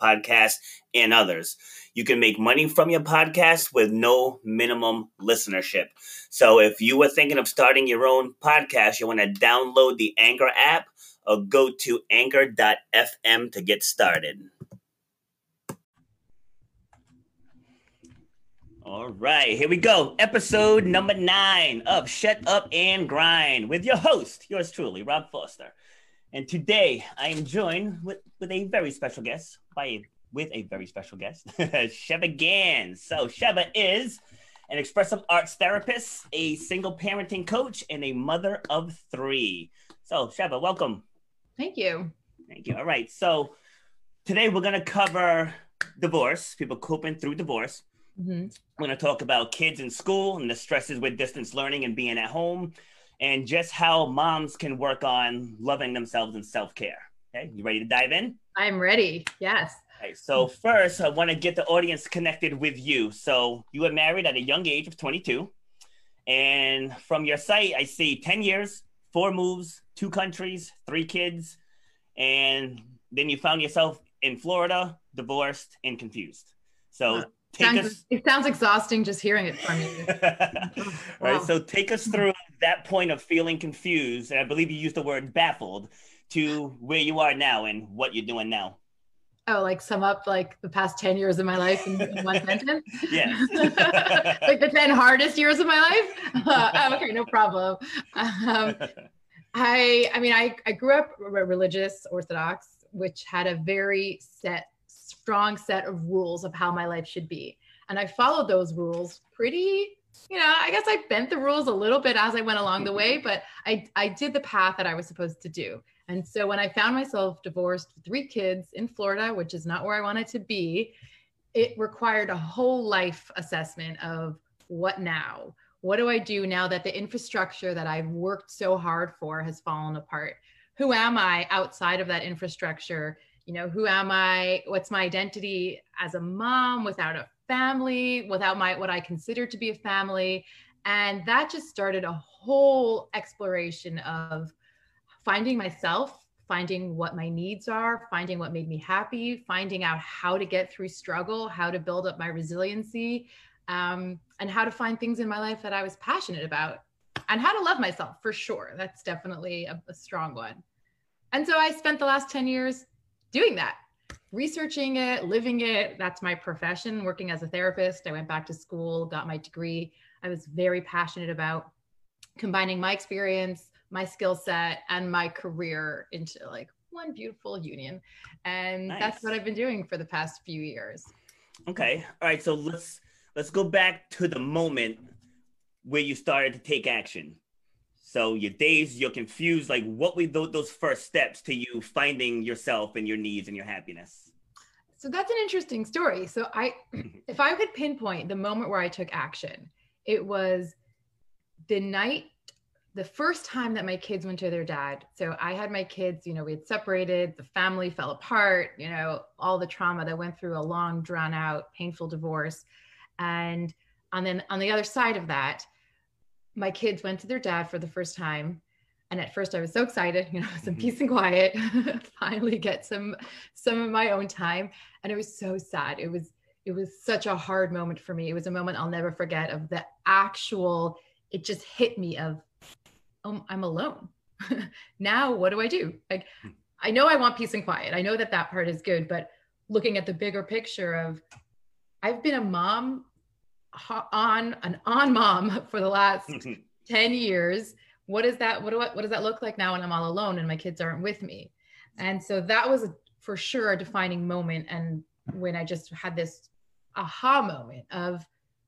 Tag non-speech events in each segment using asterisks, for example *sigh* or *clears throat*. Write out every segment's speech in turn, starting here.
Podcasts, and others. You can make money from your podcast with no minimum listenership. So if you were thinking of starting your own podcast, you want to download the Anchor app or go to anchor.fm to get started. All right, here we go. Episode number nine of Shut Up and Grind with your host, yours truly, Rob Foster. And today I am joined with, with a very special guest by with a very special guest, *laughs* Sheva Ganz. So Sheva is an expressive arts therapist, a single parenting coach, and a mother of three. So Sheva, welcome. Thank you. Thank you. All right. So today we're going to cover divorce, people coping through divorce. Mm-hmm. We're going to talk about kids in school and the stresses with distance learning and being at home, and just how moms can work on loving themselves and self care. Okay, you ready to dive in? I'm ready. Yes. So first, I want to get the audience connected with you. So you were married at a young age of 22, and from your site, I see 10 years, four moves, two countries, three kids, and then you found yourself in Florida, divorced and confused. So take sounds, us. It sounds exhausting just hearing it from you. *laughs* right. Wow. So take us through that point of feeling confused, and I believe you used the word baffled, to where you are now and what you're doing now. Oh, like sum up like the past 10 years of my life in, in one *laughs* sentence? Yeah. *laughs* like the 10 hardest years of my life? Uh, *laughs* okay, no problem. Um, I, I mean, I, I grew up religious, Orthodox, which had a very set strong set of rules of how my life should be. And I followed those rules pretty, you know, I guess I bent the rules a little bit as I went along the way, but I, I did the path that I was supposed to do. And so when I found myself divorced, three kids in Florida, which is not where I wanted to be, it required a whole life assessment of what now? What do I do now that the infrastructure that I've worked so hard for has fallen apart? Who am I outside of that infrastructure? you know who am i what's my identity as a mom without a family without my what i consider to be a family and that just started a whole exploration of finding myself finding what my needs are finding what made me happy finding out how to get through struggle how to build up my resiliency um, and how to find things in my life that i was passionate about and how to love myself for sure. That's definitely a, a strong one. And so i spent the last 10 years doing that researching it living it. That's my profession working as a therapist. I went back to school got my degree. I was very passionate about combining my experience my skill set and my career into like one beautiful union and nice. that's what i've been doing for the past few years okay all right so let's let's go back to the moment where you started to take action so your days, you're confused. Like, what were those first steps to you finding yourself and your needs and your happiness? So that's an interesting story. So I, *clears throat* if I could pinpoint the moment where I took action, it was the night, the first time that my kids went to their dad. So I had my kids, you know, we had separated, the family fell apart, you know, all the trauma that went through a long, drawn out, painful divorce. And and then on the other side of that, my kids went to their dad for the first time and at first i was so excited you know *laughs* some mm-hmm. peace and quiet *laughs* finally get some some of my own time and it was so sad it was it was such a hard moment for me it was a moment i'll never forget of the actual it just hit me of oh, i'm alone. *laughs* Now what do i do? Like hmm. i know i want peace and quiet. I know that that part is good but looking at the bigger picture of i've been a mom on an on mom *laughs* for the last *laughs* 10 years. What is that what, do, I, what does that look like now when i'm all alone and my kids aren't with me? And so that was a, for sure a defining moment and when i just had this aha moment of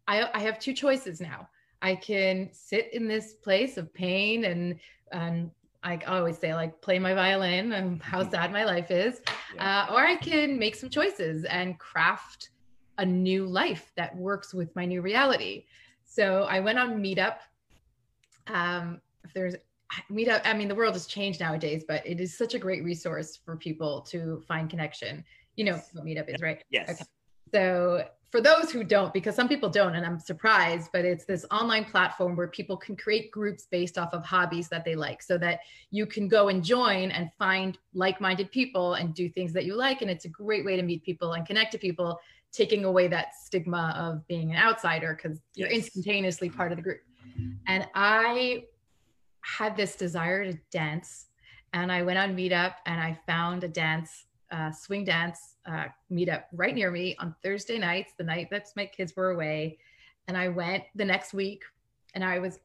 I, I have two choices now i can sit in this place of pain and and I always say, like, play my violin and *laughs* how mm-hmm. sad my life is, yeah. uh, or I can make some choices and craft a new life that works with my new reality. So I went on Meetup. Um, if there's Meetup, I mean, the world has changed nowadays, but it is such a great resource for people to find connection. You know what Meetup is, right? Yes. Okay. So for those who don't, because some people don't, and I'm surprised, but it's this online platform where people can create groups based off of hobbies that they like so that you can go and join and find like minded people and do things that you like. And it's a great way to meet people and connect to people, taking away that stigma of being an outsider because you're yes. instantaneously part of the group. And I had this desire to dance. And I went on Meetup and I found a dance uh, swing dance uh, meetup right near me on Thursday nights, the night that my kids were away. And I went the next week and I was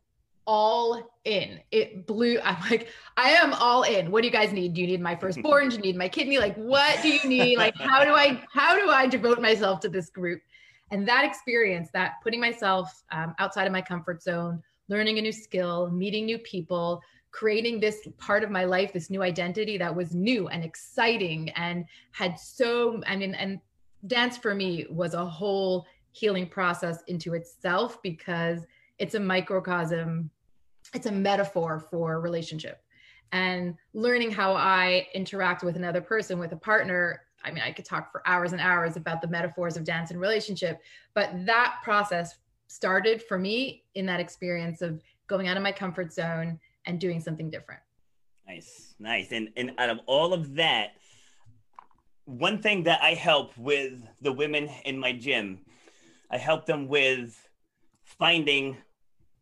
all in. It blew. I'm like, I am all in. What do you guys need? Do you need my firstborn? Do you need my kidney? Like, what do you need? Like, how do I, how do I devote myself to this group? And that experience, that putting myself um, outside of my comfort zone, learning a new skill, meeting new people, creating this part of my life, this new identity that was new and exciting and had so, I mean, and dance for me was a whole healing process into itself because it's a microcosm, it's a metaphor for relationship. And learning how I interact with another person, with a partner, I mean, I could talk for hours and hours about the metaphors of dance and relationship, but that process started for me in that experience of going out of my comfort zone and doing something different. Nice, nice. And and out of all of that, one thing that I help with the women in my gym, I help them with finding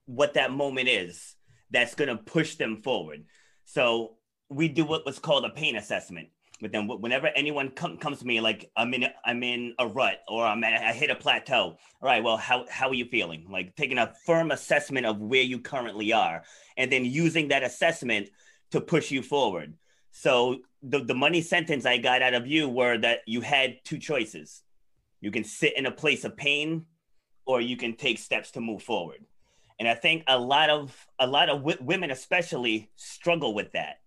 what that moment is that's going to push them forward. So we do what was called a pain assessment with then Whenever anyone com- comes to me, like I'm in, I'm in a rut or I'm at, I hit a plateau. All right, well, how how are you feeling? Like taking a firm assessment of where you currently are, and then using that assessment to push you forward. So the the money sentence I got out of you were that you had two choices. You can sit in a place of pain, or you can take steps to move forward. And I think a lot of a lot of w- women, especially, struggle with that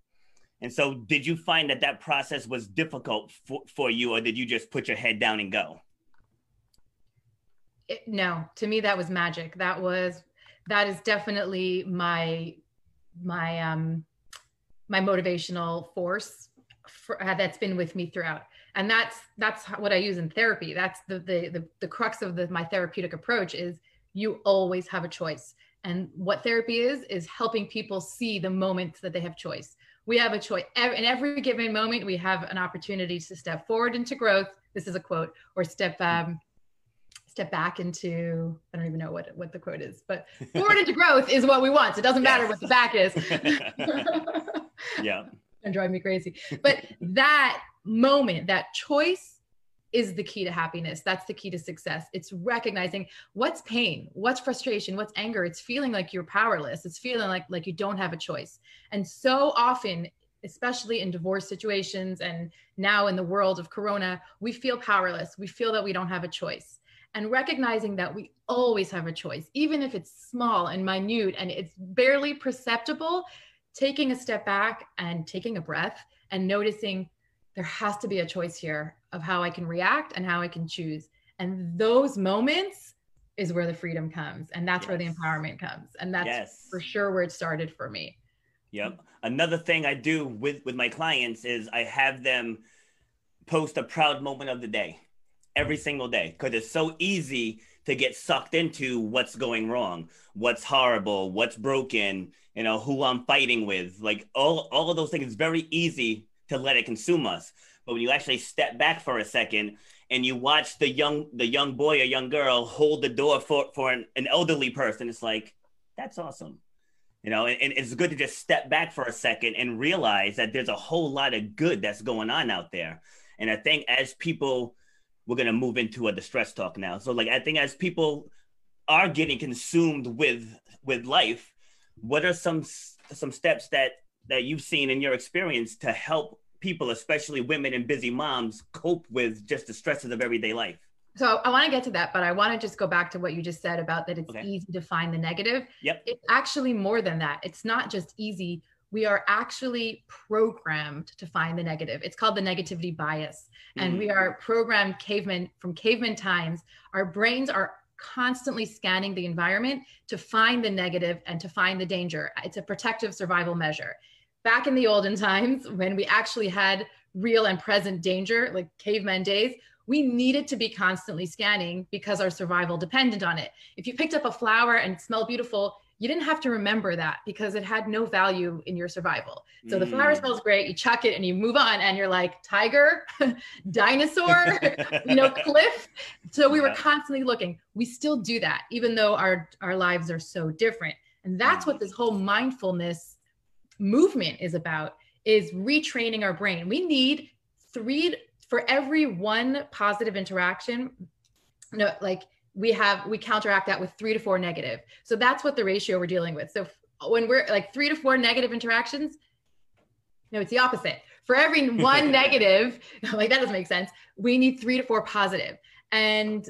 and so, did you find that that process was difficult for, for you, or did you just put your head down and go? It, no, to me, that was magic. That was, that is definitely my, my, um, my motivational force for, uh, that's been with me throughout. And that's, that's what I use in therapy. That's the, the, the, the crux of the, my therapeutic approach is you always have a choice. And what therapy is, is helping people see the moments that they have choice we have a choice. In every given moment we have an opportunity to step forward into growth. This is a quote or step um, step back into i don't even know what what the quote is but *laughs* forward into growth is what we want. So it doesn't matter what the back is. *laughs* Yeah. *laughs* And drive me crazy. But that moment that choice is the key to happiness. That's the key to success. It's recognizing what's pain, what's frustration, what's anger. It's feeling like you're powerless. It's feeling like like you don't have a choice. And so often, especially in divorce situations and now in the world of corona, we feel powerless. We feel that we don't have a choice. And recognizing that we always have a choice, even if it's small and minute and it's barely perceptible, taking a step back and taking a breath and noticing there has to be a choice here of how I can react and how I can choose. And those moments is where the freedom comes. And that's yes. where the empowerment comes. And that's yes. for sure where it started for me. Yep. Another thing I do with with my clients is I have them post a proud moment of the day every single day because it's so easy to get sucked into what's going wrong, what's horrible, what's broken, you know, who I'm fighting with. Like all all of those things, it's very easy to let it consume us. But when you actually step back for a second and you watch the young the young boy or young girl hold the door for for an, an elderly person, it's like that's awesome. You know, and, and it's good to just step back for a second and realize that there's a whole lot of good that's going on out there. And I think as people, we're gonna move into a distress talk now. So like I think as people are getting consumed with with life, what are some some steps that that you've seen in your experience to help people, especially women and busy moms, cope with just the stresses of everyday life? So I want to get to that, but I want to just go back to what you just said about that it's okay. easy to find the negative. Yep. It's actually more than that. It's not just easy. we are actually programmed to find the negative. It's called the negativity bias. And mm. we are programmed cavemen from caveman times. Our brains are constantly scanning the environment to find the negative and to find the danger. It's a protective survival measure. Back in the olden times, when we actually had real and present danger, like caveman days, we needed to be constantly scanning because our survival depended on it. If you picked up a flower and it smelled beautiful, you didn't have to remember that because it had no value in your survival. So mm. the flower mm. smells great, you chuck it and you move on and you're like tiger, *laughs* dinosaur, *laughs* you know, cliff. So we yeah. were constantly looking. We still do that even though our our lives are so different. And that's mm. what this whole mindfulness movement is about is retraining our brain. We need 3 for every one positive interaction no like we have we counteract that with three to four negative. So that's what the ratio we're dealing with. So when we're like three to four negative interactions no it's the opposite. For every one *laughs* negative *laughs* like that doesn't make sense. We need three to four positive. And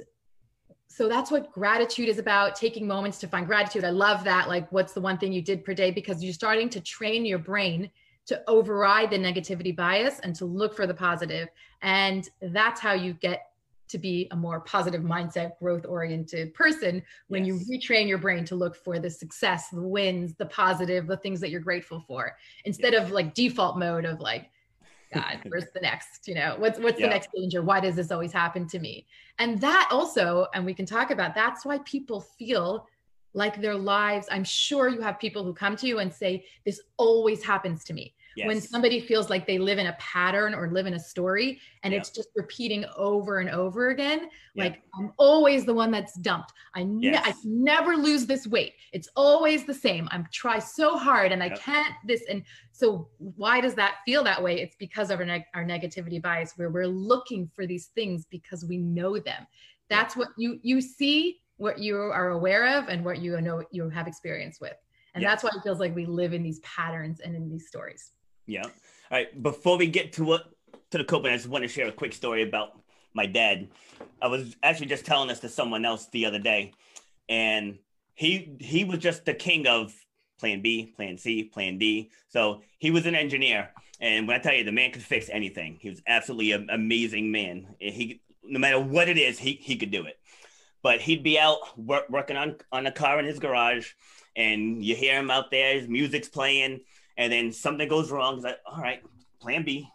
so that's what gratitude is about taking moments to find gratitude i love that like what's the one thing you did per day because you're starting to train your brain to override the negativity bias and to look for the positive and that's how you get to be a more positive mindset, growth oriented person when yes. you retrain your brain to look for the success, the wins, the positive, the things that you're grateful for, instead yes. of like default mode of like, God, *laughs* where's the next? You know, what's what's yeah. the next danger? Why does this always happen to me? And that also, and we can talk about that's why people feel like their lives. I'm sure you have people who come to you and say, This always happens to me. Yes. When somebody feels like they live in a pattern or live in a story and yep. it's just repeating over and over again, yep. like I'm always the one that's dumped. I, ne- yes. I never lose this weight. It's always the same. I'm try so hard and I can't this. And so why does that feel that way? It's because of our, neg- our negativity bias where we're looking for these things because we know them. That's what you, you see what you are aware of and what you know you have experience with. And that's why it feels like we live in these patterns and in these stories. Yeah. All right. Before we get to what to the coping, I just want to share a quick story about my dad. I was actually just telling this to someone else the other day, and he he was just the king of plan B, plan C, plan D. So he was an engineer, and when I tell you the man could fix anything, he was absolutely an amazing man. He no matter what it is, he he could do it. But he'd be out work, working on on a car in his garage, and you hear him out there. His music's playing and then something goes wrong. He's like, all right, plan B,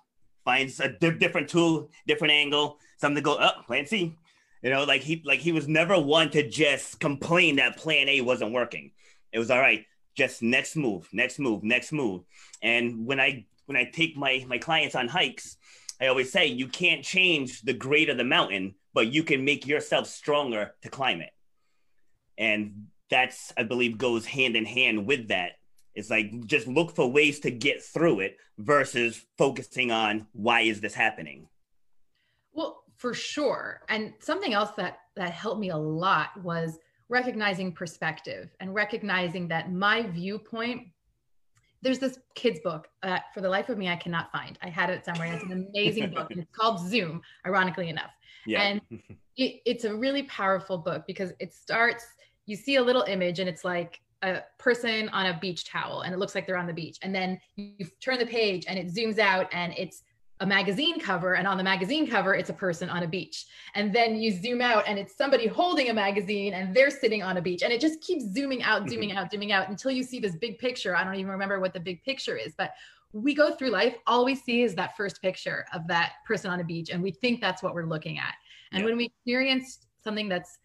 finds a di- different tool, different angle, something to go up, oh, plan C. You know, like he like he was never one to just complain that plan A wasn't working. It was all right, just next move, next move, next move. And when I when I take my my clients on hikes, I always say you can't change the grade of the mountain, but you can make yourself stronger to climb it. And that's I believe goes hand in hand with that it's like just look for ways to get through it versus focusing on why is this happening. Well, for sure. And something else that that helped me a lot was recognizing perspective and recognizing that my viewpoint there's this kids book that for the life of me I cannot find. I had it somewhere. It's an amazing book and it's *laughs* called Zoom, ironically enough. Yeah. And it, it's a really powerful book because it starts, you see a little image and it's like a person on a beach towel and it looks like they're on the beach. And then you turn the page and it zooms out and it's a magazine cover and on the magazine cover it's a person on a beach. And then you zoom out and it's somebody holding a magazine and they're sitting on a beach. And it just keeps zooming out mm-hmm. zooming out zooming out until you see this big picture. I don't even remember what the big picture is but we go through life all we see is that first picture of that person on a beach and we think that's what we're looking at. And when we experience something that's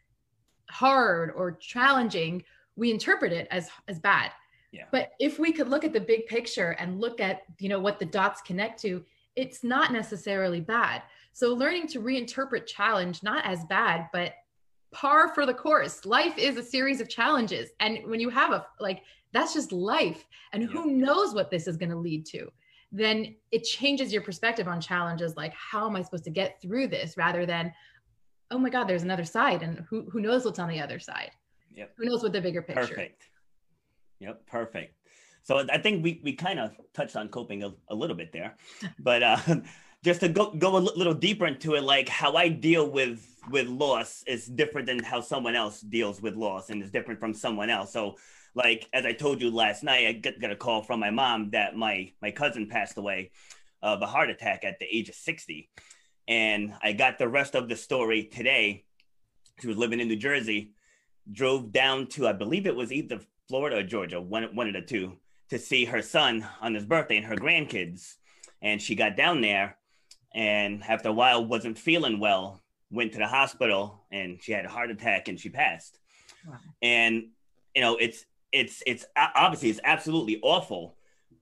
hard or challenging we interpret it as as bad. Yeah. but if we could look at the big picture and look at you know what the dots connect to it's not necessarily bad. So learning to reinterpret challenge not as bad but par for the course. Life is a series of challenges. And when you have a like that's just life. And who yeah. knows what this is going to lead to? Then it changes your perspective on challenges like how am i supposed to get through this rather than oh my god there's another side and who, who knows what's on the other side Yep. Who knows what the bigger picture? Perfect. Yep. Perfect. So I think we, we kind of touched on coping a, a little bit there, *laughs* but uh, *laughs* just to go go a little deeper into it, like how I deal with with loss is different than how someone else deals with loss, and is different from someone else. So, like as I told you last night, I got, got a call from my mom that my my cousin passed away of a heart attack at the age of sixty, and I got the rest of the story today. She was living in New Jersey, drove down to I believe it was either Florida or Georgia, one one of the two, to see her son on his birthday and her grandkids. And she got down there and after a while wasn't feeling well went to the hospital and she had a heart attack and she passed wow. and you know it's it's it's obviously it's absolutely awful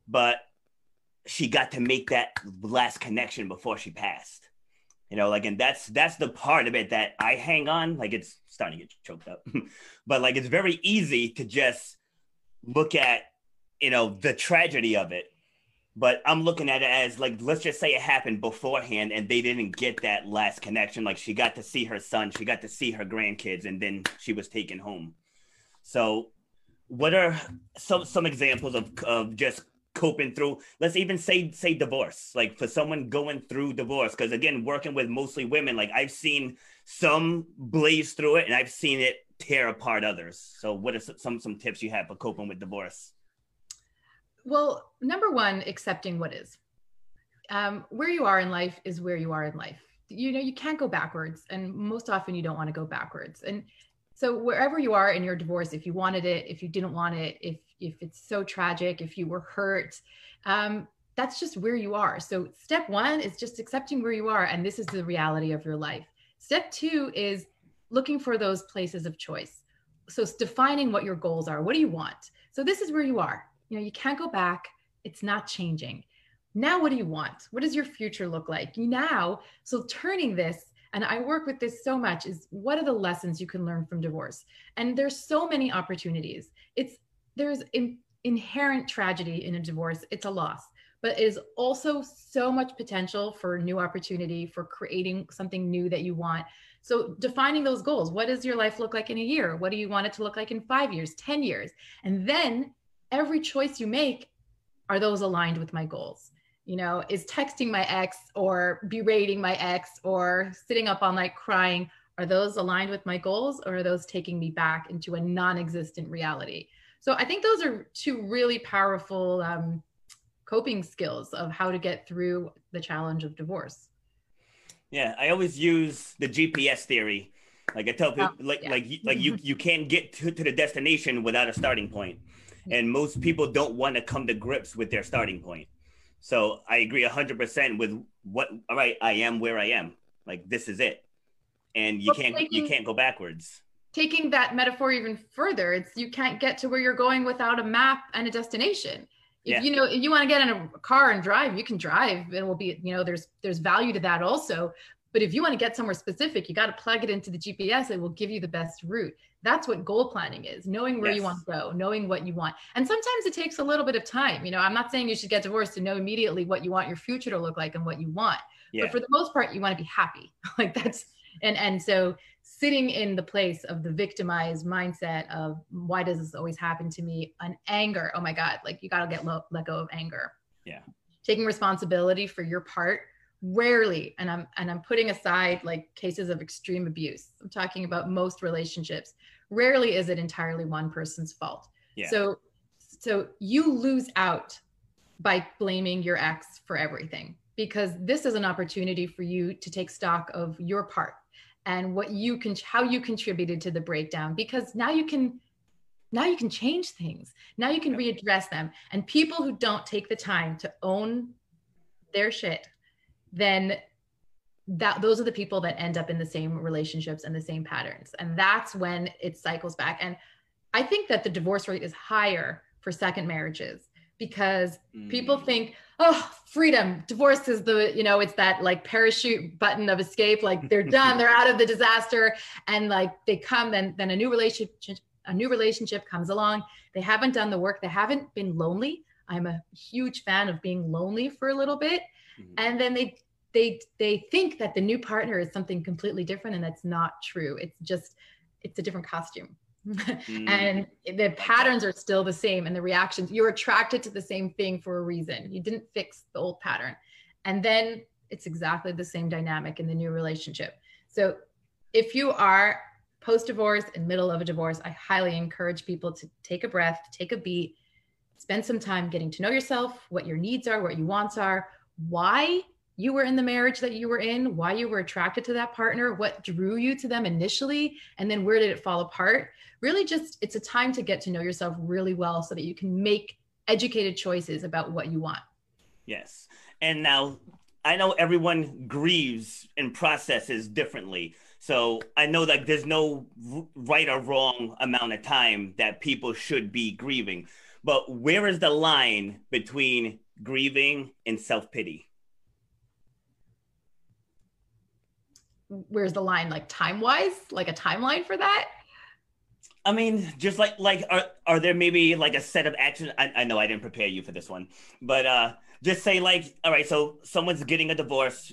but she got to make that last connection before she passed you know like and that's that's the part of it that i hang on like it's starting to get choked up *laughs* but like it's very easy to just look at you know the tragedy of it but I'm looking at it as like let's just say it happened beforehand and they didn't get that last connection. Like she got to see her son, she got to see her grandkids, and then she was taken home. So, what are some some examples of of just coping through? Let's even say say divorce. Like for someone going through divorce, because again, working with mostly women, like I've seen some blaze through it, and I've seen it tear apart others. So, what are some some tips you have for coping with divorce? Well, number one, accepting what is. Um, where you are in life is where you are in life. You know, you can't go backwards, and most often you don't want to go backwards. And so, wherever you are in your divorce, if you wanted it, if you didn't want it, if if it's so tragic, if you were hurt, um, that's just where you are. So, step one is just accepting where you are, and this is the reality of your life. Step two is looking for those places of choice. So, it's defining what your goals are. What do you want? So, this is where you are you know you can't go back it's not changing now what do you want what does your future look like now so turning this and i work with this so much is what are the lessons you can learn from divorce and there's so many opportunities it's there's in, inherent tragedy in a divorce. It's a loss but it is also so much potential for new opportunity for creating something new that you want. So defining those goals what does your life look like in a year? What do you want it to look like in five years ten years? And then every choice you make are those aligned with my goals? You know is texting my ex or berating my ex or sitting up all night crying are those aligned with my goals or are those taking me back into a non-existent reality so i think those are two really powerful um, coping skills of how to get through the challenge of divorce. Yeah i always use the gps theory. Like i tell people oh, like yeah. like like you you can't get to, to the destination without a starting point. And most people don't want to come to grips with their starting point. So i agree 100% with what all right i am where i am. Like this is it. And you well, can't you can't go backwards taking that metaphor even further it's you can't get to where you're going without a map and a destination if yeah. you know if you want to get in a car and drive you can drive it will be you know there's there's value to that also but if you want to get somewhere specific you got to plug it into the gps it will give you the best route that's what goal planning is knowing where yes. you want to go knowing what you want and sometimes it takes a little bit of time you know i'm not saying you should get divorced to know immediately what you want your future to look like and what you want yeah. but for the most part you want to be happy *laughs* like that's and and so sitting in the place of the victimized mindset of why does this always happen to me? An anger oh my god like you got to get lo- let go of anger. Yeah. Taking responsibility for your part rarely and i'm and i'm putting aside like cases of extreme abuse. I'm talking about most relationships. Rarely is it entirely one person's fault. Yeah. so so you lose out by blaming your ex for everything because this is an opportunity for you to take stock of your part and what you can how you contributed to the breakdown because now you can now you can change things. Now you can readdress them. And people who don't take the time to own their shit then that those are the people that end up in the same relationships and the same patterns. And that's when it cycles back. And i think that the divorce rate is higher for second marriages because mm. people think oh freedom. Divorce is the you know it's that like parachute button of escape. Like they're *laughs* done. They're out of the disaster. And like they come then then a new relationship a new relationship comes along. They haven't done the work. They haven't been lonely. I'm a huge fan of being lonely for a little bit. Mm-hmm. and then they they they think that the new partner is something completely different and that's not true. It's just it's a different costume mm. and the patterns are still the same and the reactions you're attracted to the same thing for a reason you didn't fix the old pattern and then it's exactly the same dynamic in the new relationship. So if you are post divorce in middle of a divorce, I highly encourage people to take a breath, take a beat, spend some time getting to know yourself, what your needs are, what your wants are, why you were in the marriage that you were in, why you were attracted to that partner, what drew you to them initially, and then where did it fall apart. Really, just it's a time to get to know yourself really well so that you can make educated choices about what you want. Yes. And now I know everyone grieves and processes differently. So I know that there's no right or wrong amount of time that people should be grieving. But where is the line between grieving and self pity? Where's the line, like time wise, like a timeline for that? I mean, just like like are are there maybe like a set of actions? I, I know I didn't prepare you for this one, but uh just say like, all right, so someone's getting a divorce.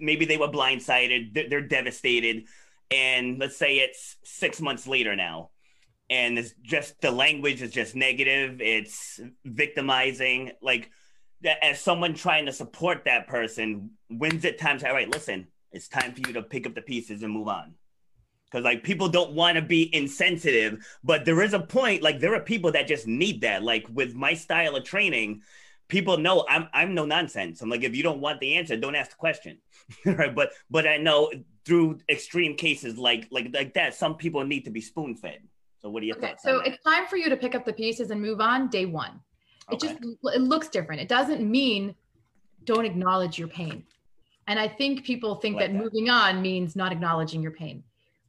Maybe they were blindsided. They're devastated, and let's say it's six months later now, and it's just the language is just negative. It's victimizing. Like, as someone trying to support that person, when's it time to all right? Listen, it's time for you to pick up the pieces and move on. Because like people don't want to be insensitive but there is a point like there are people that just need that. Like with my style of training people know i'm i'm no nonsense. I'm like if you don't want the answer don't ask the question. *laughs* Right? But but i know through extreme cases like like like that some people need to be spoon fed so what do you okay, so it's time for you to pick up the pieces and move on day one. It okay. just it looks different. It doesn't mean don't acknowledge your pain and i think people think like that, that moving on means not acknowledging your pain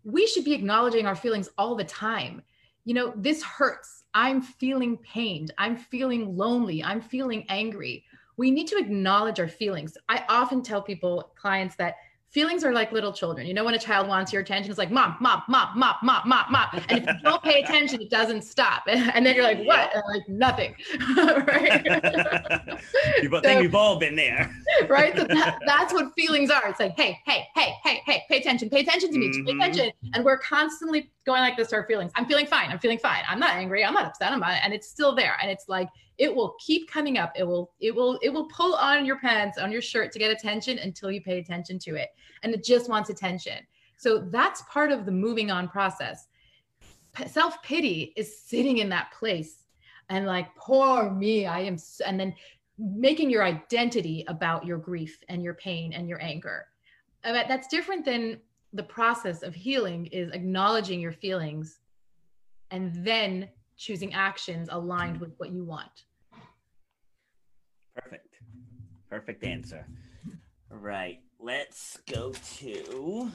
we should be acknowledging our feelings all the time. You know, this hurts. I'm feeling pained. I'm feeling lonely. I'm feeling angry. We need to acknowledge our feelings. I often tell people, clients, that feelings are like little children. You know, when a child wants your attention, it's like mom, mom, mom, mom, mom, mom, mom. And if you don't pay attention, it doesn't stop. *laughs* And then you're like, what? And like nothing. *laughs* right? *laughs* People so, think we've all been there. right. So that, that's what feelings are. It's like, hey, hey, hey, hey, hey, pay attention, pay attention to me, mm-hmm. pay attention. And we're constantly going like this to our feelings. I'm feeling fine. I'm feeling fine. I'm not angry. I'm not upset. I'm not, and it's still there. And it's like it will keep coming up. It will, it will, it will pull on your pants, on your shirt to get attention until you pay attention to it. And it just wants attention. So that's part of the moving on process. Self pity is sitting in that place and like, poor me, I am, and then making your identity about your grief and your pain and your anger. That's different than the process of healing is acknowledging your feelings and then choosing actions aligned with what you want. Perfect. Perfect answer. All right. Let's go to. All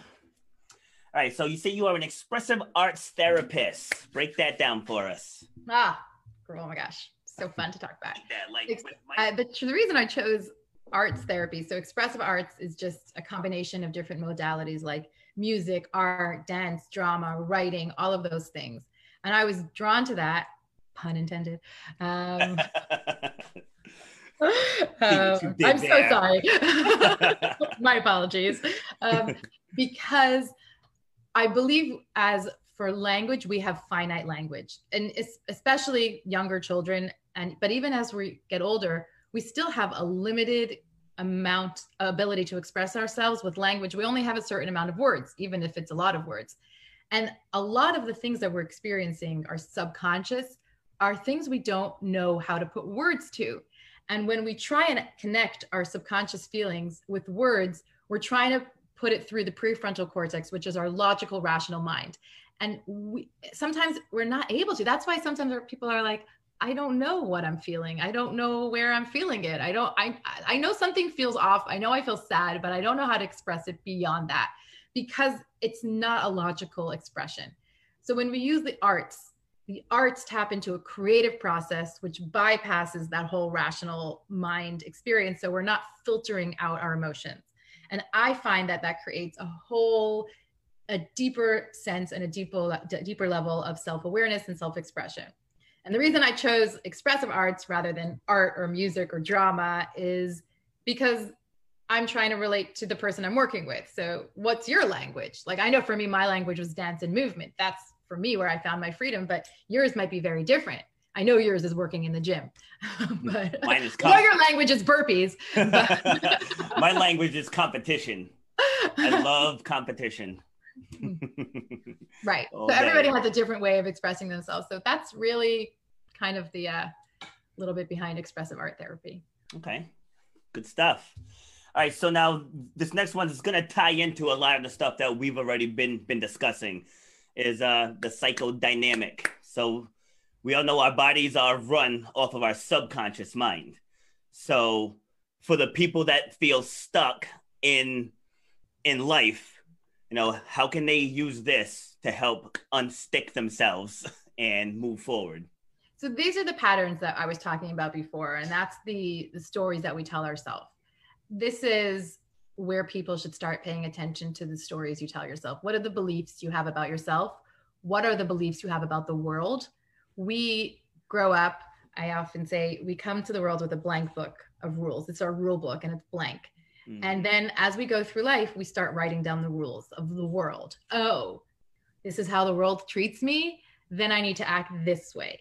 right. So you say you are an expressive arts therapist. Break that down for us. Ah, oh my gosh. So fun to talk about. *laughs* Yeah, like my- uh, the, the reason I chose arts therapy. So expressive arts is just a combination of different modalities like music, art, dance, drama, writing, all of those things. And I was drawn to that, pun intended. Um, *laughs* um, I'm so sorry. *laughs* *laughs* My apologies. Um, because I believe as for language, we have finite language, and especially younger children, and but even as we get older, we still have a limited amount ability to express ourselves with language we only have a certain amount of words even if it's a lot of words and a lot of the things that we're experiencing are subconscious are things we don't know how to put words to and when we try and connect our subconscious feelings with words we're trying to put it through the prefrontal cortex which is our logical rational mind and we sometimes we're not able to that's why sometimes people are like I don't know what I'm feeling. I don't know where I'm feeling it. I don't I I know something feels off. I know I feel sad, but I don't know how to express it beyond that because it's not a logical expression. So when we use the arts, the arts tap into a creative process which bypasses that whole rational mind experience so we're not filtering out our emotions. And I find that that creates a whole a deeper sense and a deeper deeper level of self-awareness and self-expression. And the reason I chose expressive arts rather than art or music or drama is because I'm trying to relate to the person I'm working with. So, what's your language? Like, I know for me, my language was dance and movement. That's for me where I found my freedom, but yours might be very different. I know yours is working in the gym, *laughs* but *laughs* Mine is *laughs* your language is burpees. but- My language is competition. I love competition. right. all so everybody has a different way of expressing themselves. So that's really kind of the uh, little bit behind expressive art therapy. Okay, good stuff. All right, so now this next one is going to tie into a lot of the stuff that we've already been been discussing, is uh, the psychodynamic. So we all know our bodies are run off of our subconscious mind. So for the people that feel stuck in in life, you know, how can they use this to help unstick themselves *laughs* and move forward? So these are the patterns that I was talking about before, and that's the the stories that we tell ourselves. This is where people should start paying attention to the stories you tell yourself. What are the beliefs you have about yourself? What are the beliefs you have about the world? We grow up, I often say, we come to the world with a blank book of rules. It's our rule book and it's blank. Mm. And then as we go through life, we start writing down the rules of the world. Oh, this is how the world treats me. Then I need to act this way.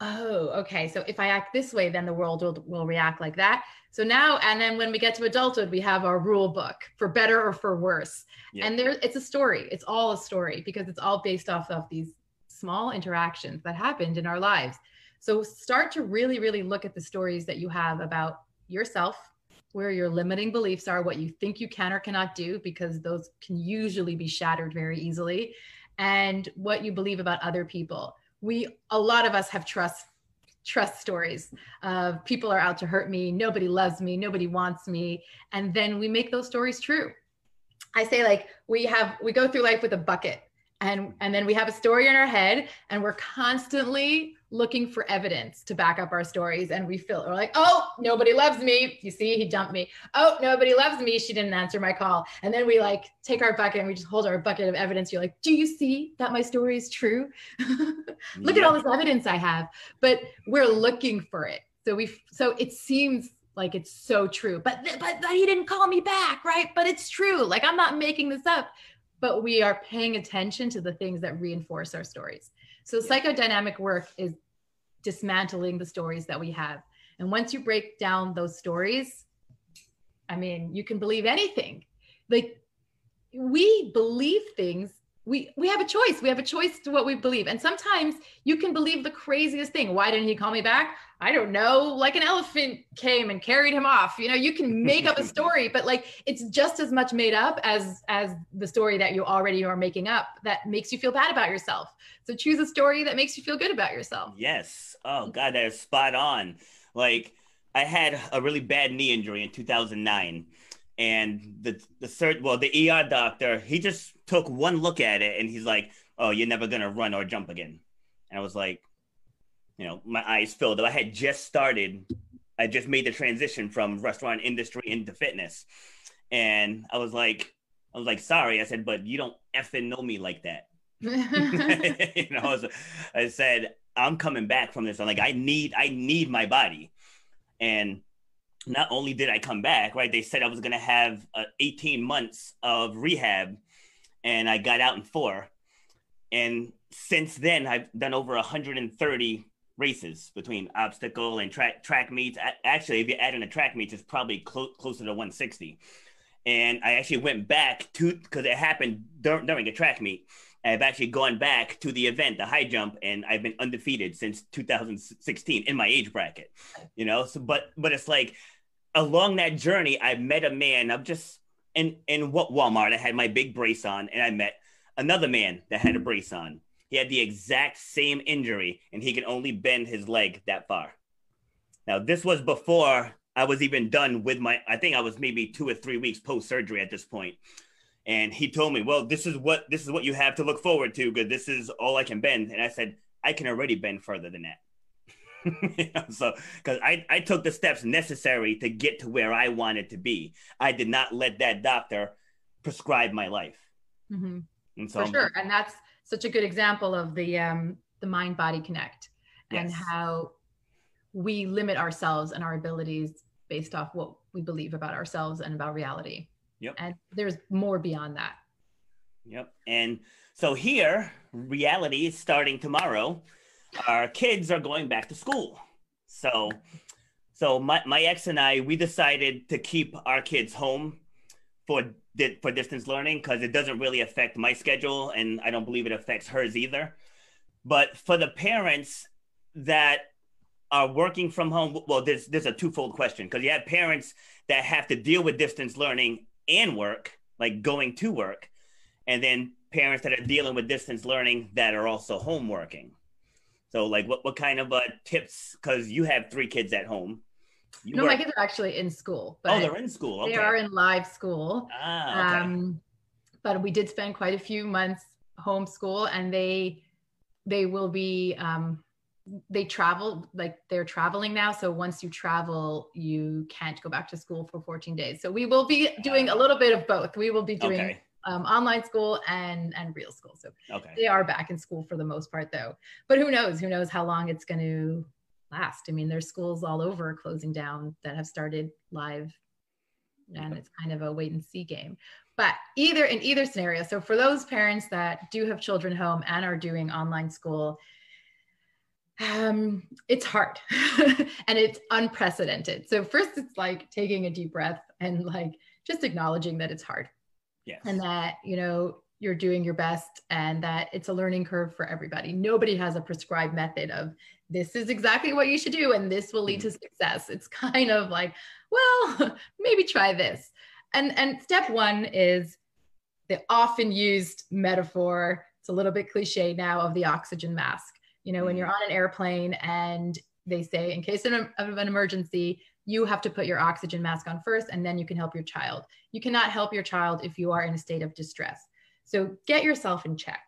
Oh, okay. So if I act this way, then the world will, will react like that. So now, and then when we get to adulthood, we have our rule book for better or for worse. Yeah. And there, it's a story. It's all a story because it's all based off of these small interactions that happened in our lives. So start to really, really look at the stories that you have about yourself, where your limiting beliefs are, what you think you can or cannot do, because those can usually be shattered very easily, and what you believe about other people. We, a lot of us have trust trust stories of people are out to hurt me, nobody loves me, nobody wants me, and then we make those stories true. I say like we have we go through life with a bucket and and then we have a story in our head and we're constantly looking for evidence to back up our stories and we feel we're like oh nobody loves me. You see he dumped me. Oh nobody loves me. She didn't answer my call. And then we like take our bucket and we just hold our bucket of evidence. You're like do you see that my story is true? *laughs* Look at all this evidence i have. But we're looking for it. So we so it seems like it's so true. But but, but he didn't call me back right? But it's true. Like i'm not making this up. But we are paying attention to the things that reinforce our stories so psychodynamic work is dismantling the stories that we have. And once you break down those stories i mean you can believe anything. Like we believe things. We we have a choice. We have a choice to what we believe. And sometimes you can believe the craziest thing. Why didn't he call me back i don't know like an elephant came and carried him off you know you can make up a *laughs* story but like it's just as much made up as as the story that you already are making up that makes you feel bad about yourself so choose a story that makes you feel good about yourself Yes. Oh God, that is spot on. Like I had a really bad knee injury in 2009, and the the third, well, the ER doctor, he just took one look at it, and he's like, "Oh, you're never gonna run or jump again." And I was like, you know, my eyes filled. I had just started. I just made the transition from restaurant industry into fitness, and I was like, I was like, sorry. I said, but you don't effing know me like that. *laughs* you know, I, I said, I'm coming back from this. I'm like, I need, I need my body. And not only did I come back, right? They said I was gonna have uh, 18 months of rehab, and I got out in four. And since then, I've done over 130 races between obstacle and track track meets. Actually, if you add in the track meets, it's probably clo- closer to 160. And I actually went back to because it happened dur- during a track meet. I've actually gone back to the event, the high jump, and I've been undefeated since 2016 in my age bracket. You know, so but but it's like along that journey, I met a man. I'm just in in what Walmart. I had my big brace on, and I met another man that had a brace on. He had the exact same injury, and he could only bend his leg that far. Now, this was before I was even done with my. I think I was maybe two or three weeks post surgery at this point. and he told me, "Well, this is what this is what you have to look forward to because this is all I can bend." And I said, "I can already bend further than that." You *laughs* know, so, because I I took the steps necessary to get to where I wanted to be. I did not let that doctor prescribe my life. Mhm. And so for sure and that's such a good example of the um the mind body connect and Yes. how we limit ourselves and our abilities based off what we believe about ourselves and about reality Yep. and there's more beyond that Yep. And so here, reality is starting tomorrow. our kids are going back to school. So, so my, my ex and I, we decided to keep our kids home for for distance learning because it doesn't really affect my schedule, and I don't believe it affects hers either. But for the parents that are working from home, well, there's there's a twofold question because you have parents that have to deal with distance learning and work, like going to work, and then parents that are dealing with distance learning that are also home working. So, like, what what kind of uh, tips? Because you have three kids at home. You no, work... my kids are actually in school. oh, they're in school. Okay. They are in live school. Ah, okay. Um, but we did spend quite a few months homeschool, and they they will be um, they travel like they're traveling now so once you travel you can't go back to school for 14 days so we will be doing a little bit of both we will be doing okay um, online school and and real school. So okay. they are back in school for the most part, though. But who knows? Who knows how long it's going to last? I mean, there's schools all over closing down that have started live, and it's kind of a wait and see game. But either in either scenario, so for those parents that do have children home and are doing online school, um, it's hard *laughs* and it's unprecedented. So first, it's like taking a deep breath and like just acknowledging that it's hard yes. and that you know you're doing your best and that it's a learning curve for everybody nobody has a prescribed method of this is exactly what you should do and this will lead to mm-hmm. success it's kind of like well *laughs* maybe try this and and step one is the often used metaphor it's a little bit cliche now of the oxygen mask you know when you're mm-hmm. on an airplane and they say in case of an emergency you have to put your oxygen mask on first and then you can help your child. You cannot help your child if you are in a state of distress. So get yourself in check.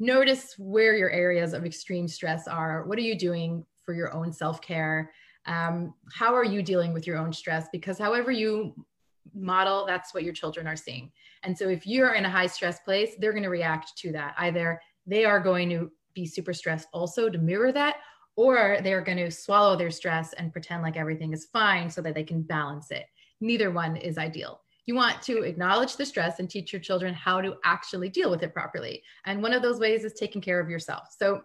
Notice where your areas of extreme stress are. What are you doing for your own self care? Um, how are you dealing with your own stress? Because however you model, that's what your children are seeing. And so if you're in a high stress place, they're going to react to that. Either they are going to be super stressed also to mirror that, or they're going to swallow their stress and pretend like everything is fine so that they can balance it. Neither one is ideal. You want to acknowledge the stress and teach your children how to actually deal with it properly. And one of those ways is taking care of yourself. So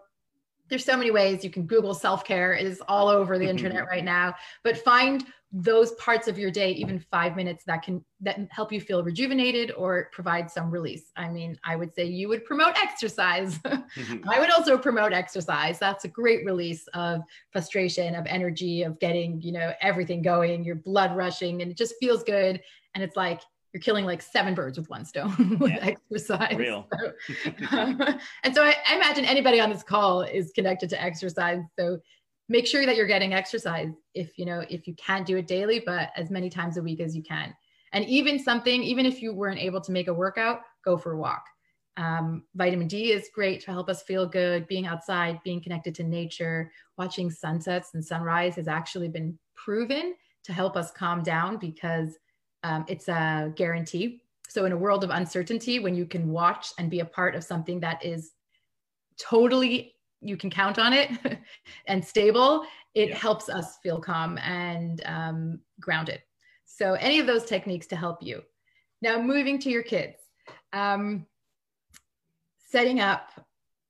there's so many ways you can google self-care it is all over the mm-hmm. internet right now but find those parts of your day even five minutes that can that help you feel rejuvenated or provide some release i mean i would say you would promote exercise *laughs* i would also promote exercise that's a great release of frustration of energy of getting you know everything going your blood rushing and it just feels good and it's like you're killing like seven birds with one stone *laughs* with yeah. exercise. Real. So, um, *laughs* and so I, I, imagine anybody on this call is connected to exercise. So make sure that you're getting exercise if you know if you can't do it daily, but as many times a week as you can. And even something, even if you weren't able to make a workout, go for a walk. Um, vitamin D is great to help us feel good. Being outside, being connected to nature, watching sunsets and sunrise has actually been proven to help us calm down because um, it's a guarantee. So, in a world of uncertainty, when you can watch and be a part of something that is totally, you can count on it *laughs* and stable, it yeah. helps us feel calm and um, grounded. So, any of those techniques to help you. Now, moving to your kids, um, setting up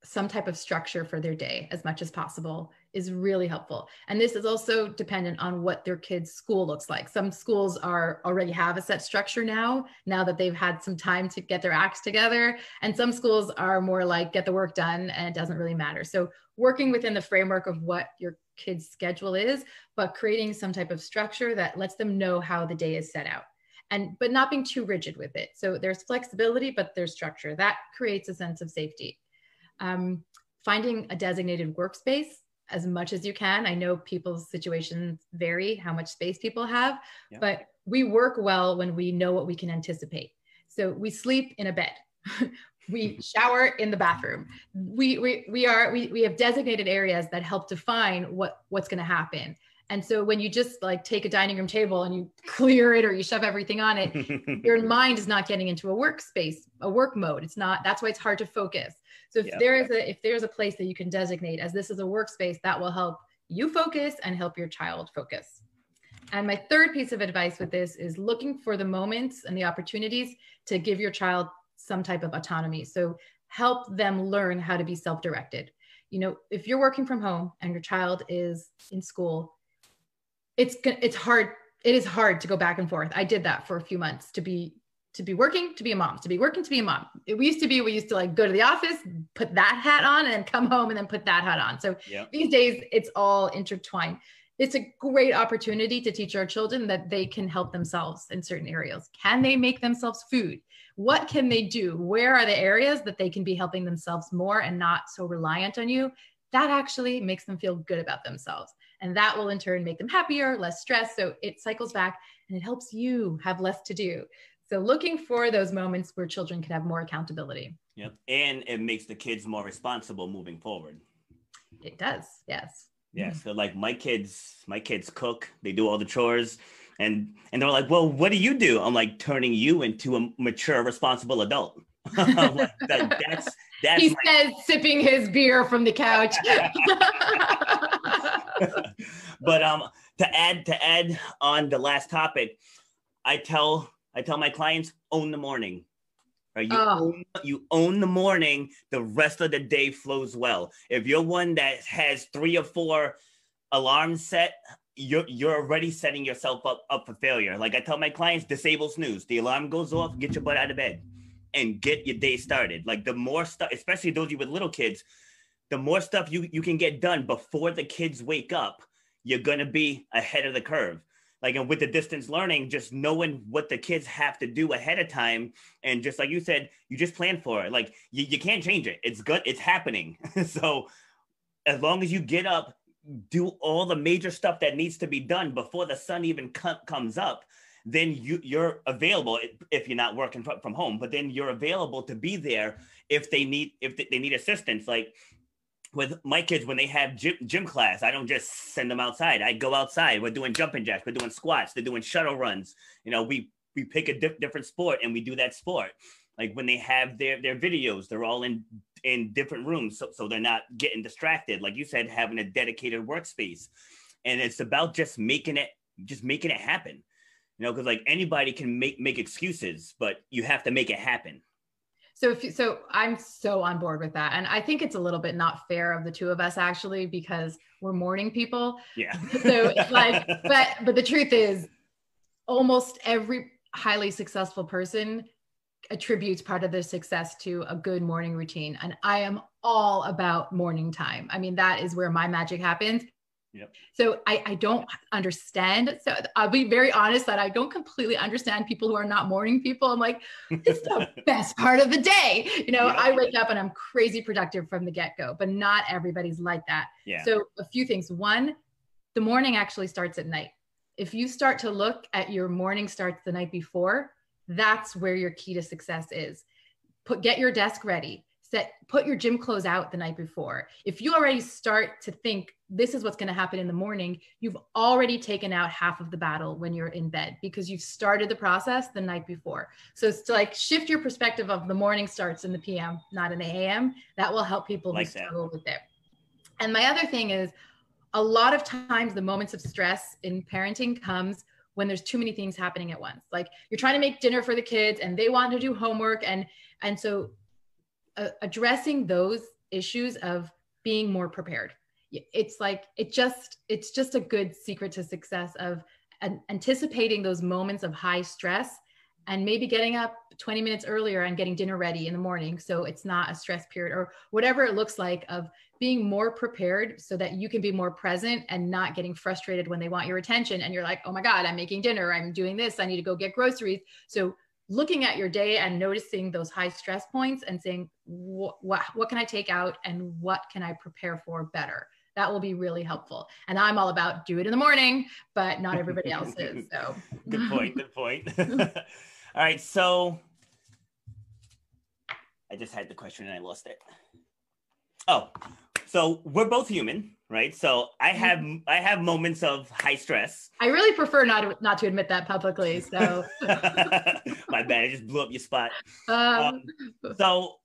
some type of structure for their day as much as possible is really helpful. And this is also dependent on what their kids' school looks like. Some schools are already have a set structure now, now that they've had some time to get their acts together. And some schools are more like get the work done and it doesn't really matter. So working within the framework of what your kid's schedule is, but creating some type of structure that lets them know how the day is set out. And but not being too rigid with it. So there's flexibility, but there's structure. That creates a sense of safety. Um, finding a designated workspace as much as you can. I know people's situations vary, how much space people have, yeah. but we work well when we know what we can anticipate. So we sleep in a bed. *laughs* we *laughs* shower in the bathroom. We, we, we are, we, we have designated areas that help define what, what's going to happen. And so when you just like take a dining room table and you clear it or you shove everything on it, *laughs* your mind is not getting into a workspace, a work mode. It's not, that's why it's hard to focus. So if yeah. there is a if there's a place that you can designate as this is a workspace, that will help you focus and help your child focus. And my third piece of advice with this is looking for the moments and the opportunities to give your child some type of autonomy. So help them learn how to be self-directed. you know, if you're working from home and your child is in school, it's it's hard. It is hard to go back and forth. I did that for a few months to be to be working to be a mom to be working to be a mom. It we used to be we used to like go to the office put that hat on and then come home and then put that hat on. So yep. these days it's all intertwined. It's a great opportunity to teach our children that they can help themselves in certain areas. Can they make themselves food? What can they do? Where are the areas that they can be helping themselves more and not so reliant on you? That actually makes them feel good about themselves and that will in turn make them happier less stressed so it cycles back and it helps you have less to do so looking for those moments where children can have more accountability. Yep. And it makes the kids more responsible moving forward. It does. Yes. Yeah. Mm-hmm. So like my kids, my kids cook, they do all the chores and and they're like, well, what do you do? I'm like turning you into a mature, responsible adult. *laughs* like, that, that's that's he my- says sipping his beer from the couch. *laughs* *laughs* but um to add to add on the last topic, I tell I tell my clients own the morning. Right? You, oh. own, you own the morning, the rest of the day flows well. If you're one that has three or four alarms set, you're you're already setting yourself up up for failure. Like I tell my clients, disable snooze. The alarm goes off, get your butt out of bed and get your day started. Like the more stuff, especially those of you with little kids, the more stuff you, you can get done before the kids wake up, you're gonna be ahead of the curve. Like and with the distance learning just knowing what the kids have to do ahead of time and just like you said you just plan for it. Like you, you can't change it. It's good it's happening. *laughs* So as long as you get up do all the major stuff that needs to be done before the sun even co- comes up then you you're available if you're not working from home. But then you're available to be there if they need if they need assistance. Like with my kids when they have gym, gym class i don't just send them outside. I go outside. We're doing jumping jacks. We're doing squats. They're doing shuttle runs. You know we we pick a diff- different sport and we do that sport. Like when they have their their videos they're all in in different rooms so, so they're not getting distracted. Like you said having a dedicated workspace. And it's about just making it just making it happen. You know because like anybody can make make excuses but you have to make it happen so if you, so I'm so on board with that. And I think it's a little bit not fair of the two of us actually because we're morning people. Yeah. *laughs* so like but but the truth is almost every highly successful person attributes part of their success to a good morning routine and I am all about morning time. I mean that is where my magic happens. Yep. So I, I don't understand. So I'll be very honest that I don't completely understand people who are not morning people. I'm like, it's the *laughs* best part of the day. You know, I wake up and I'm crazy productive from the get go, but not everybody's like that. Yeah. So a few things. One, the morning actually starts at night. If you start to look at your morning starts the night before, that's where your key to success is. Put get your desk ready set put your gym clothes out the night before. If you already start to think this is what's going to happen in the morning you've already taken out half of the battle when you're in bed because you've started the process the night before. So it's to like shift your perspective of the morning starts in the pm not in the am that will help people like who struggle with it. And my other thing is a lot of times the moments of stress in parenting comes when there's too many things happening at once. Like you're trying to make dinner for the kids and they want to do homework and and so addressing those issues of being more prepared. It's like it just it's just a good secret to success of an, anticipating those moments of high stress and maybe getting up 20 minutes earlier and getting dinner ready in the morning so it's not a stress period or whatever it looks like of being more prepared so that you can be more present and not getting frustrated when they want your attention and you're like oh my god i'm making dinner i'm doing this i need to go get groceries. So looking at your day and noticing those high stress points and saying what, what, can i take out and what can i prepare for better? That will be really helpful. And i'm all about do it in the morning but not everybody else is so. *laughs* Good point good point. *laughs* *laughs* All right so i just had the question and i lost it. Oh so we're both human right? So i mm-hmm. have i have moments of high stress. I really prefer not to, not to admit that publicly so. *laughs* My bad i just blew up your spot. *laughs* Um, um, so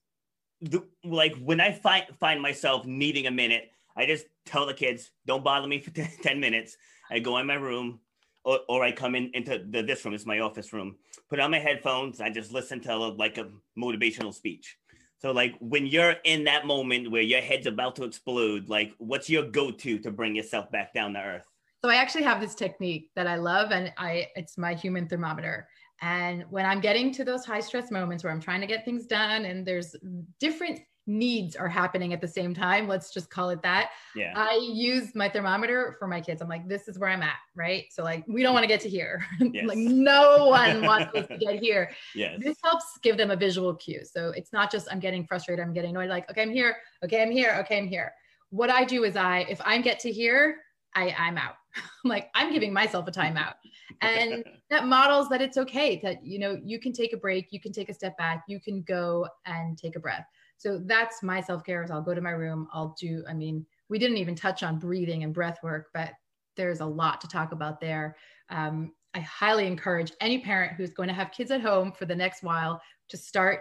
the, like when i find find myself needing a minute i just tell the kids don't bother me for *laughs* 10 minutes. I go in my room or, or i come in into the, this room it's my office room. Put on my headphones i just listen to like a motivational speech So like when you're in that moment where your head's about to explode, like what's your go-to to bring yourself back down to earth? So I actually have this technique that I love and I it's my human thermometer. And when I'm getting to those high stress moments where I'm trying to get things done and there's different needs are happening at the same time. Let's just call it that. Yeah. I use my thermometer for my kids. I'm like, this is where I'm at, right? So like, we don't want to get to here. *laughs* Yes. like no one wants us to *laughs* get here. Yes. This helps give them a visual cue. So it's not just I'm getting frustrated, I'm getting annoyed. Like, okay, I'm here. Okay, I'm here. Okay, I'm here. What I do is I, if I get to here, I, I'm out. *laughs* I'm like, I'm giving myself a timeout. And that models that it's okay that, you know, you can take a break, you can take a step back, you can go and take a breath. So that's my self care. Is I'll go to my room. I'll do. I mean, we didn't even touch on breathing and breath work, but there's a lot to talk about there. Um, I highly encourage any parent who's going to have kids at home for the next while to start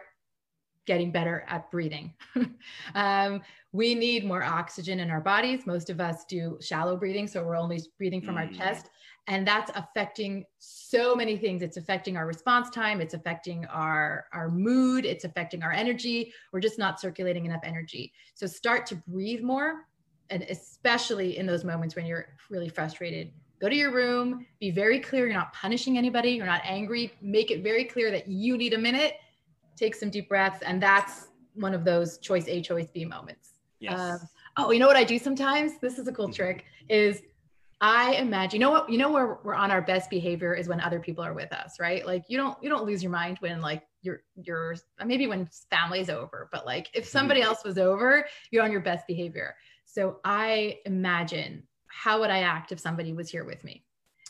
getting better at breathing. *laughs* um, we need more oxygen in our bodies. Most of us do shallow breathing, so we're only breathing from mm. our chest and that's affecting so many things. It's affecting our response time. It's affecting our our mood. It's affecting our energy. We're just not circulating enough energy. So start to breathe more and especially in those moments when you're really frustrated go to your room be very clear. You're not punishing anybody. You're not angry. Make it very clear that you need a minute. Take some deep breaths. And that's one of those choice a choice b moments. Yes. Um, oh you know what i do sometimes? This is a cool trick is I imagine, you know what, you know where we're on our best behavior is when other people are with us, right? Like you don't you don't lose your mind when like you're you're maybe when family's over, but like if somebody mm-hmm. else was over, you're on your best behavior. So I imagine how would I act if somebody was here with me?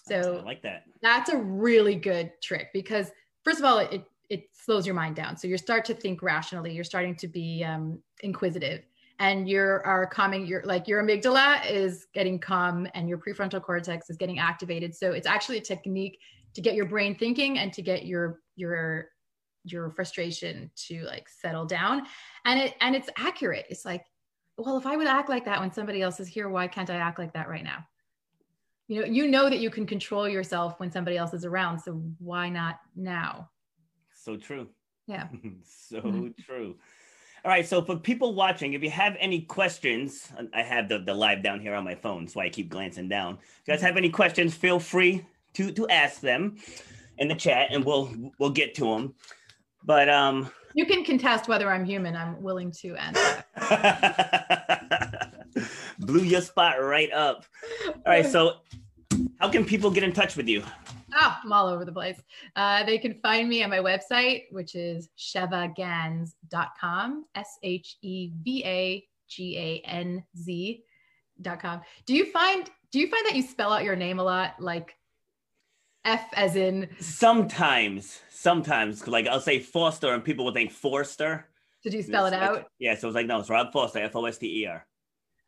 So I like that. That's a really good trick because first of all, it it slows your mind down. So you start to think rationally. You're starting to be um, inquisitive and your are calming your like your amygdala is getting calm and your prefrontal cortex is getting activated. So it's actually a technique to get your brain thinking and to get your your your frustration to like settle down. And it and it's accurate. It's like well if i would act like that when somebody else is here why can't i act like that right now? You know you know that you can control yourself when somebody else is around so why not now? So true. Yeah. *laughs* So mm-hmm. true all right, so for people watching, if you have any questions, I have the, the live down here on my phone, so I keep glancing down. If you guys have any questions, feel free to to ask them in the chat, and we'll we'll get to them. But um, you can contest whether I'm human. I'm willing to answer. *laughs* Blew your spot right up. All right, so how can people get in touch with you? Oh, I'm all over the place. Uh, they can find me on my website, which is shevaganz.com, S H E V A G A N Z.com. Do you find do you find that you spell out your name a lot like F as in sometimes, sometimes like I'll say Foster and people will think Forster. Did you spell it out? yeah, so it's like no, it's Rob Foster, F O S T E R.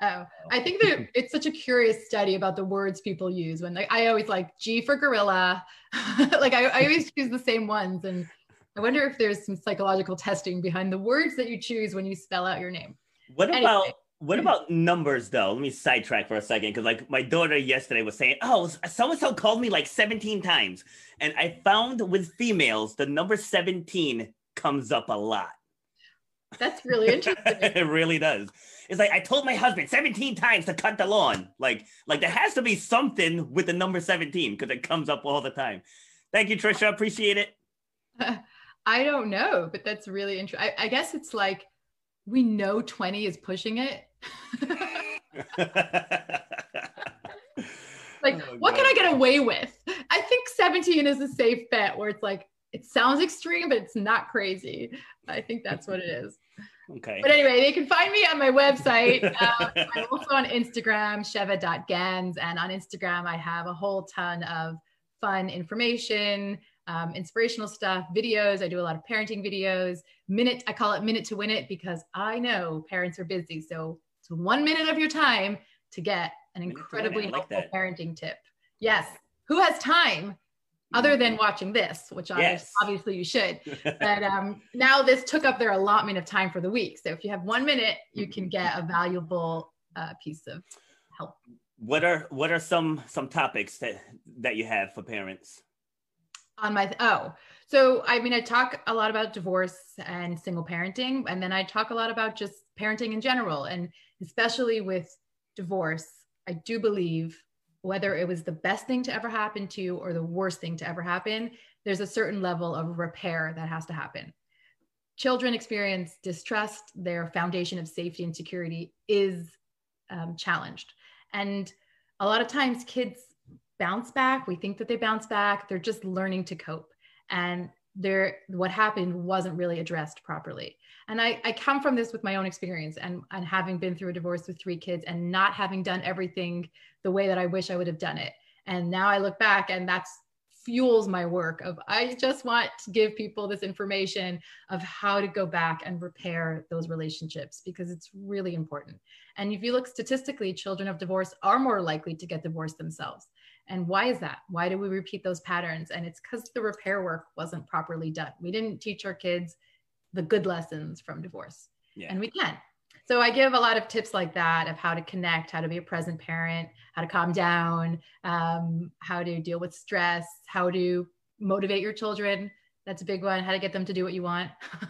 Oh, I think that it's such a curious study about the words people use when like I always like G for gorilla. *laughs* like I, I *laughs* always choose the same ones. And I wonder if there's some psychological testing behind the words that you choose when you spell out your name. What anyway. about what hmm. about numbers though? Let me sidetrack for a second because like my daughter yesterday was saying, "Oh, so and so called me like 17 times," and I found with females the number 17 comes up a lot. That's really interesting. *laughs* it really does. It's like I told my husband 17 times to cut the lawn. Like, like there has to be something with the number 17 because it comes up all the time. Thank you, Trisha. Appreciate it. *laughs* I don't know, but that's really interesting. I guess it's like we know 20 is pushing it. *laughs* like, oh, what God. can I get away with? I think 17 is a safe bet where it's like, it sounds extreme, but it's not crazy. I think that's what it is. Okay. But anyway, they can find me on my website. Uh, I'm also on Instagram, sheva.ganz. And on Instagram, I have a whole ton of fun information, um, inspirational stuff, videos. I do a lot of parenting videos. Minute, I call it minute to win it because I know parents are busy. So it's one minute of your time to get an incredibly like helpful that. parenting tip. Yes. Who has time other than watching this, which yes. *laughs* obviously you should. but um, now this took up their allotment of time for the week. So if you have one minute, you can get a valuable uh, piece of help. What are what are some some topics that that you have for parents? On my oh, so I mean, I talk a lot about divorce and single parenting, and then I talk a lot about just parenting in general, and especially with divorce. I do believe whether it was the best thing to ever happen to you or the worst thing to ever happen, there's a certain level of repair that has to happen. Children experience distrust, their foundation of safety and security is um, challenged. And a lot of times kids bounce back. We think that they bounce back. They're just learning to cope. And there, what happened wasn't really addressed properly. And I, I come from this with my own experience and, and having been through a divorce with three kids and not having done everything the way that I wish I would have done it. And now I look back and that's fuels my work of I just want to give people this information of how to go back and repair those relationships because it's really important. And if you look statistically, children of divorce are more likely to get divorced themselves. And why is that? Why do we repeat those patterns? And it's because the repair work wasn't properly done. We didn't teach our kids the good lessons from divorce. Yeah. And we can. So I give a lot of tips like that of how to connect, how to be a present parent, how to calm down, um, how to deal with stress, how to motivate your children. That's a big one. How to get them to do what you want. *laughs*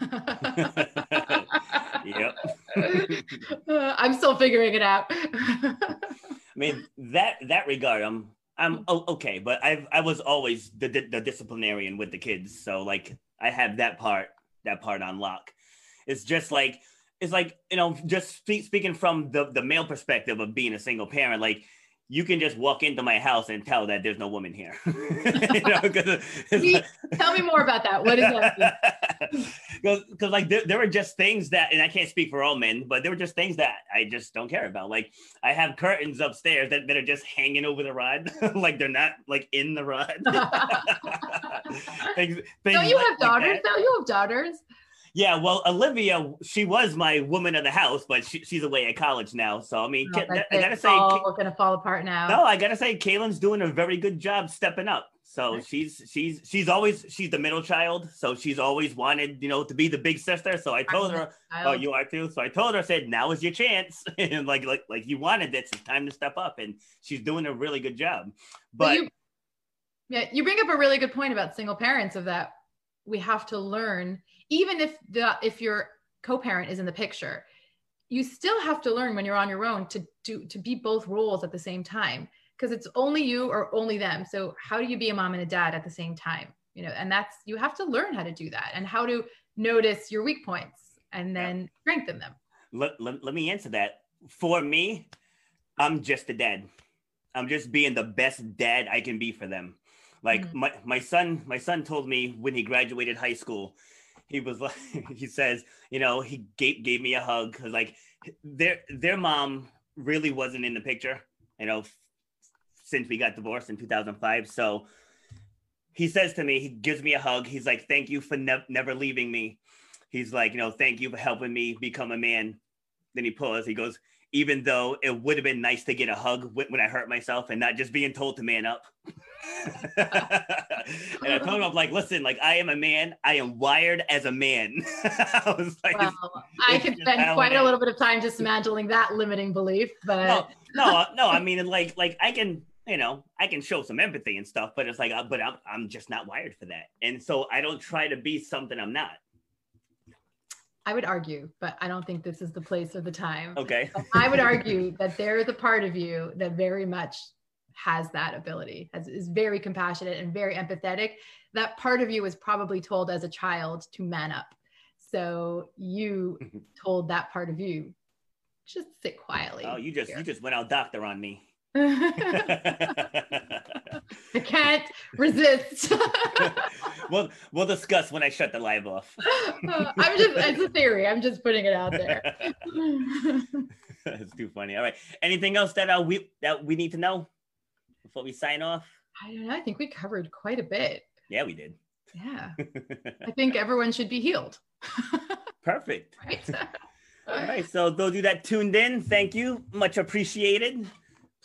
yep. *laughs* I'm still figuring it out. *laughs* I mean that that regard, I'm Um, I'm okay, but I I was always the, the the disciplinarian with the kids, so like I have that part that part on lock. It's just like it's like you know just speak, speaking from the the male perspective of being a single parent like you can just walk into my house and tell that there's no woman here. *laughs* you know, *laughs* like, tell me more about that. What is that? *laughs* Because like there, there were just things that, and I can't speak for all men, but there were just things that I just don't care about. Like I have curtains upstairs that, that are just hanging over the rod, like they're not like in the rod. things, things don't you like, have daughters? Like no, you have daughters. Yeah, well, Olivia, she was my woman of the house, but she, she's away at college now. So I mean, oh, I gotta say, all gonna fall apart now. No, I gotta say, Kaylin's doing a very good job stepping up. So she's she's she's always she's the middle child, so she's always wanted you know to be the big sister. So I told her, oh, you are too. So I told her, I said, now is your chance, *laughs* and like like like you wanted this, it's time to step up, and she's doing a really good job. But, but you, yeah, you bring up a really good point about single parents of that we have to learn even if the if your co-parent is in the picture you still have to learn when you're on your own to do to be both roles at the same time because it's only you or only them. So how do you be a mom and a dad at the same time? You know and that's you have to learn how to do that and how to notice your weak points and then yeah. strengthen them. Let, let, let me answer that. For me i'm just a dad. I'm just being the best dad i can be for them. Like mm-hmm. my, my son my son told me when he graduated high school he was like *laughs* he says you know he gave, gave me a hug because like their their mom really wasn't in the picture you know since we got divorced in 2005 so he says to me he gives me a hug. He's like thank you for ne- never leaving me. He's like you know thank you for helping me become a man. Then he pulls he goes even though it would have been nice to get a hug when I hurt myself and not just being told to man up. *laughs* *laughs* I told him, I'm like, listen, like I am a man. I am wired as a man. *laughs* I was like, well, I could spend quite a little bit of time dismantling that limiting belief, but no, no, no, I mean, like, like I can, you know, I can show some empathy and stuff, but it's like, uh, but I'm, I'm just not wired for that. And so I don't try to be something I'm not. I would argue, but I don't think this is the place or the time. Okay. I would argue that there is a part of you that very much has that ability, has, is very compassionate and very empathetic. That part of you was probably told as a child to man up. So you told that part of you, just sit quietly. Oh, you just here. you just went out doctor on me. *laughs* I can't resist. *laughs* we'll we'll discuss when I shut the live off. *laughs* I'm just it's a theory. I'm just putting it out there. That's too funny. All right. Anything else that uh, we that we need to know before we sign off? I don't know. I think we covered quite a bit. Yeah, we did. Yeah. *laughs* I think everyone should be healed. *laughs* Perfect. Right. *laughs* All right. So those of you that tuned in, thank you. Much appreciated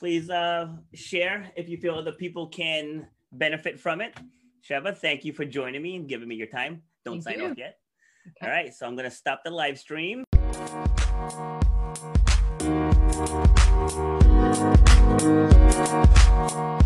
please uh, share if you feel other people can benefit from it. Sheva, thank you for joining me and giving me your time. Don't thank sign you. off yet. Okay. All right, so I'm going to stop the live stream. Thank you.